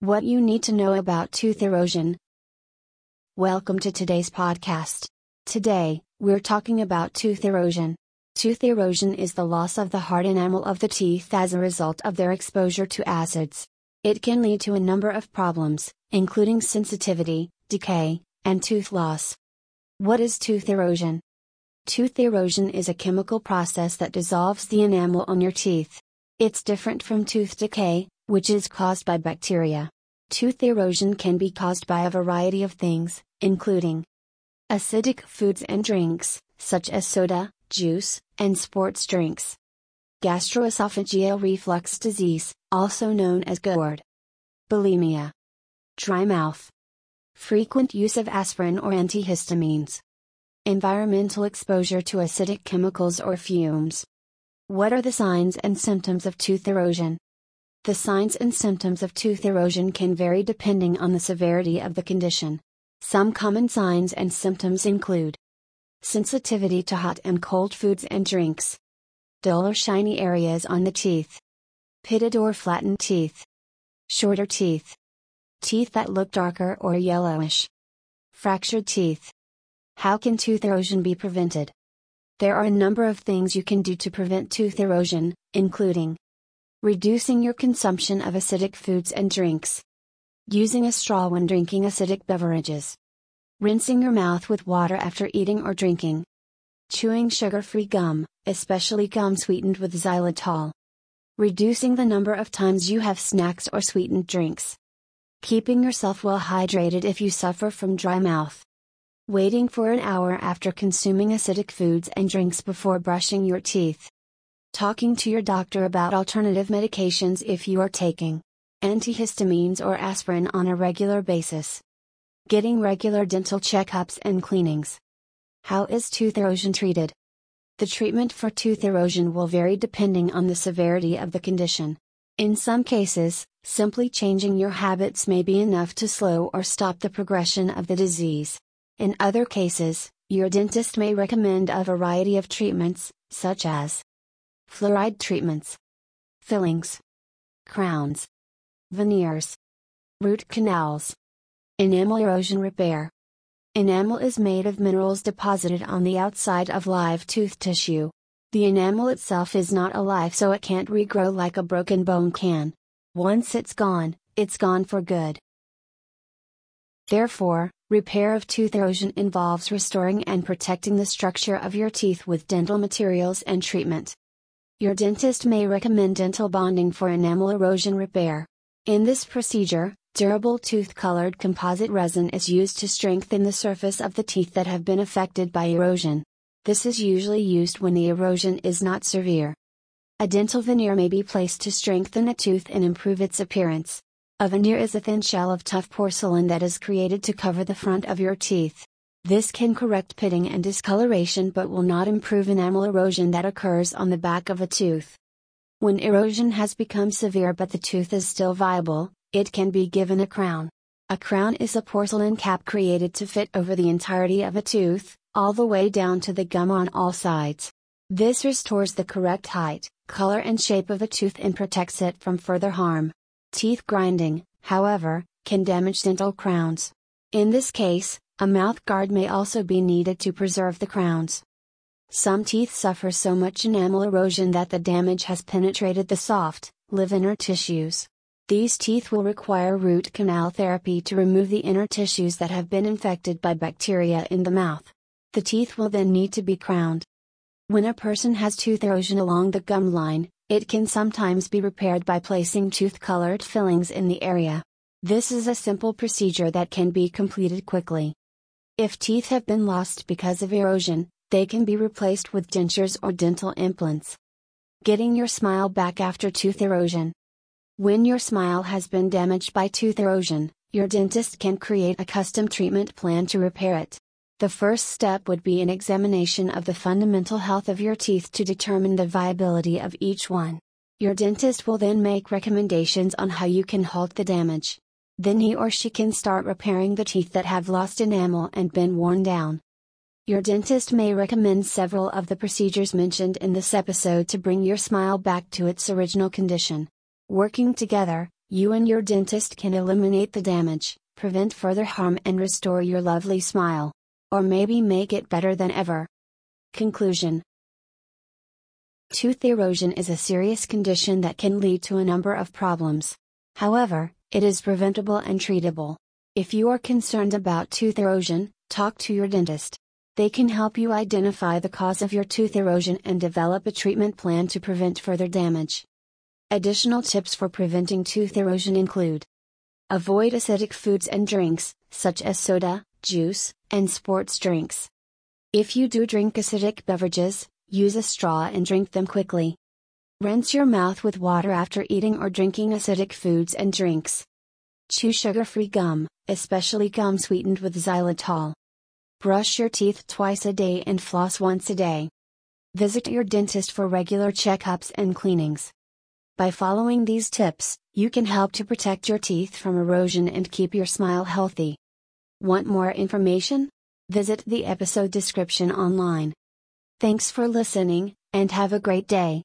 What you need to know about tooth erosion. Welcome to today's podcast. Today, we're talking about tooth erosion. Tooth erosion is the loss of the hard enamel of the teeth as a result of their exposure to acids. It can lead to a number of problems, including sensitivity, decay, and tooth loss. What is tooth erosion? Tooth erosion is a chemical process that dissolves the enamel on your teeth. It's different from tooth decay, which is caused by bacteria. Tooth erosion can be caused by a variety of things, including acidic foods and drinks, such as soda, juice, and sports drinks. Gastroesophageal reflux disease, also known as GERD. Bulimia. Dry mouth. Frequent use of aspirin or antihistamines. Environmental exposure to acidic chemicals or fumes. What are the signs and symptoms of tooth erosion? The signs and symptoms of tooth erosion can vary depending on the severity of the condition. Some common signs and symptoms include sensitivity to hot and cold foods and drinks, dull or shiny areas on the teeth, pitted or flattened teeth, shorter teeth, teeth that look darker or yellowish, fractured teeth. How can tooth erosion be prevented? There are a number of things you can do to prevent tooth erosion, including Reducing your consumption of acidic foods and drinks. Using a straw when drinking acidic beverages. Rinsing your mouth with water after eating or drinking. Chewing sugar free gum, especially gum sweetened with xylitol. Reducing the number of times you have snacks or sweetened drinks. Keeping yourself well hydrated if you suffer from dry mouth. Waiting for an hour after consuming acidic foods and drinks before brushing your teeth. Talking to your doctor about alternative medications if you are taking antihistamines or aspirin on a regular basis. Getting regular dental checkups and cleanings. How is tooth erosion treated? The treatment for tooth erosion will vary depending on the severity of the condition. In some cases, simply changing your habits may be enough to slow or stop the progression of the disease. In other cases, your dentist may recommend a variety of treatments, such as Fluoride treatments. Fillings. Crowns. Veneers. Root canals. Enamel erosion repair. Enamel is made of minerals deposited on the outside of live tooth tissue. The enamel itself is not alive so it can't regrow like a broken bone can. Once it's gone, it's gone for good. Therefore, repair of tooth erosion involves restoring and protecting the structure of your teeth with dental materials and treatment. Your dentist may recommend dental bonding for enamel erosion repair. In this procedure, durable tooth colored composite resin is used to strengthen the surface of the teeth that have been affected by erosion. This is usually used when the erosion is not severe. A dental veneer may be placed to strengthen a tooth and improve its appearance. A veneer is a thin shell of tough porcelain that is created to cover the front of your teeth. This can correct pitting and discoloration but will not improve enamel erosion that occurs on the back of a tooth. When erosion has become severe but the tooth is still viable, it can be given a crown. A crown is a porcelain cap created to fit over the entirety of a tooth, all the way down to the gum on all sides. This restores the correct height, color, and shape of a tooth and protects it from further harm. Teeth grinding, however, can damage dental crowns. In this case, a mouth guard may also be needed to preserve the crowns. Some teeth suffer so much enamel erosion that the damage has penetrated the soft, live inner tissues. These teeth will require root canal therapy to remove the inner tissues that have been infected by bacteria in the mouth. The teeth will then need to be crowned. When a person has tooth erosion along the gum line, it can sometimes be repaired by placing tooth colored fillings in the area. This is a simple procedure that can be completed quickly. If teeth have been lost because of erosion, they can be replaced with dentures or dental implants. Getting your smile back after tooth erosion. When your smile has been damaged by tooth erosion, your dentist can create a custom treatment plan to repair it. The first step would be an examination of the fundamental health of your teeth to determine the viability of each one. Your dentist will then make recommendations on how you can halt the damage. Then he or she can start repairing the teeth that have lost enamel and been worn down. Your dentist may recommend several of the procedures mentioned in this episode to bring your smile back to its original condition. Working together, you and your dentist can eliminate the damage, prevent further harm, and restore your lovely smile. Or maybe make it better than ever. Conclusion Tooth erosion is a serious condition that can lead to a number of problems. However, it is preventable and treatable. If you are concerned about tooth erosion, talk to your dentist. They can help you identify the cause of your tooth erosion and develop a treatment plan to prevent further damage. Additional tips for preventing tooth erosion include Avoid acidic foods and drinks, such as soda, juice, and sports drinks. If you do drink acidic beverages, use a straw and drink them quickly. Rinse your mouth with water after eating or drinking acidic foods and drinks. Chew sugar free gum, especially gum sweetened with xylitol. Brush your teeth twice a day and floss once a day. Visit your dentist for regular checkups and cleanings. By following these tips, you can help to protect your teeth from erosion and keep your smile healthy. Want more information? Visit the episode description online. Thanks for listening, and have a great day.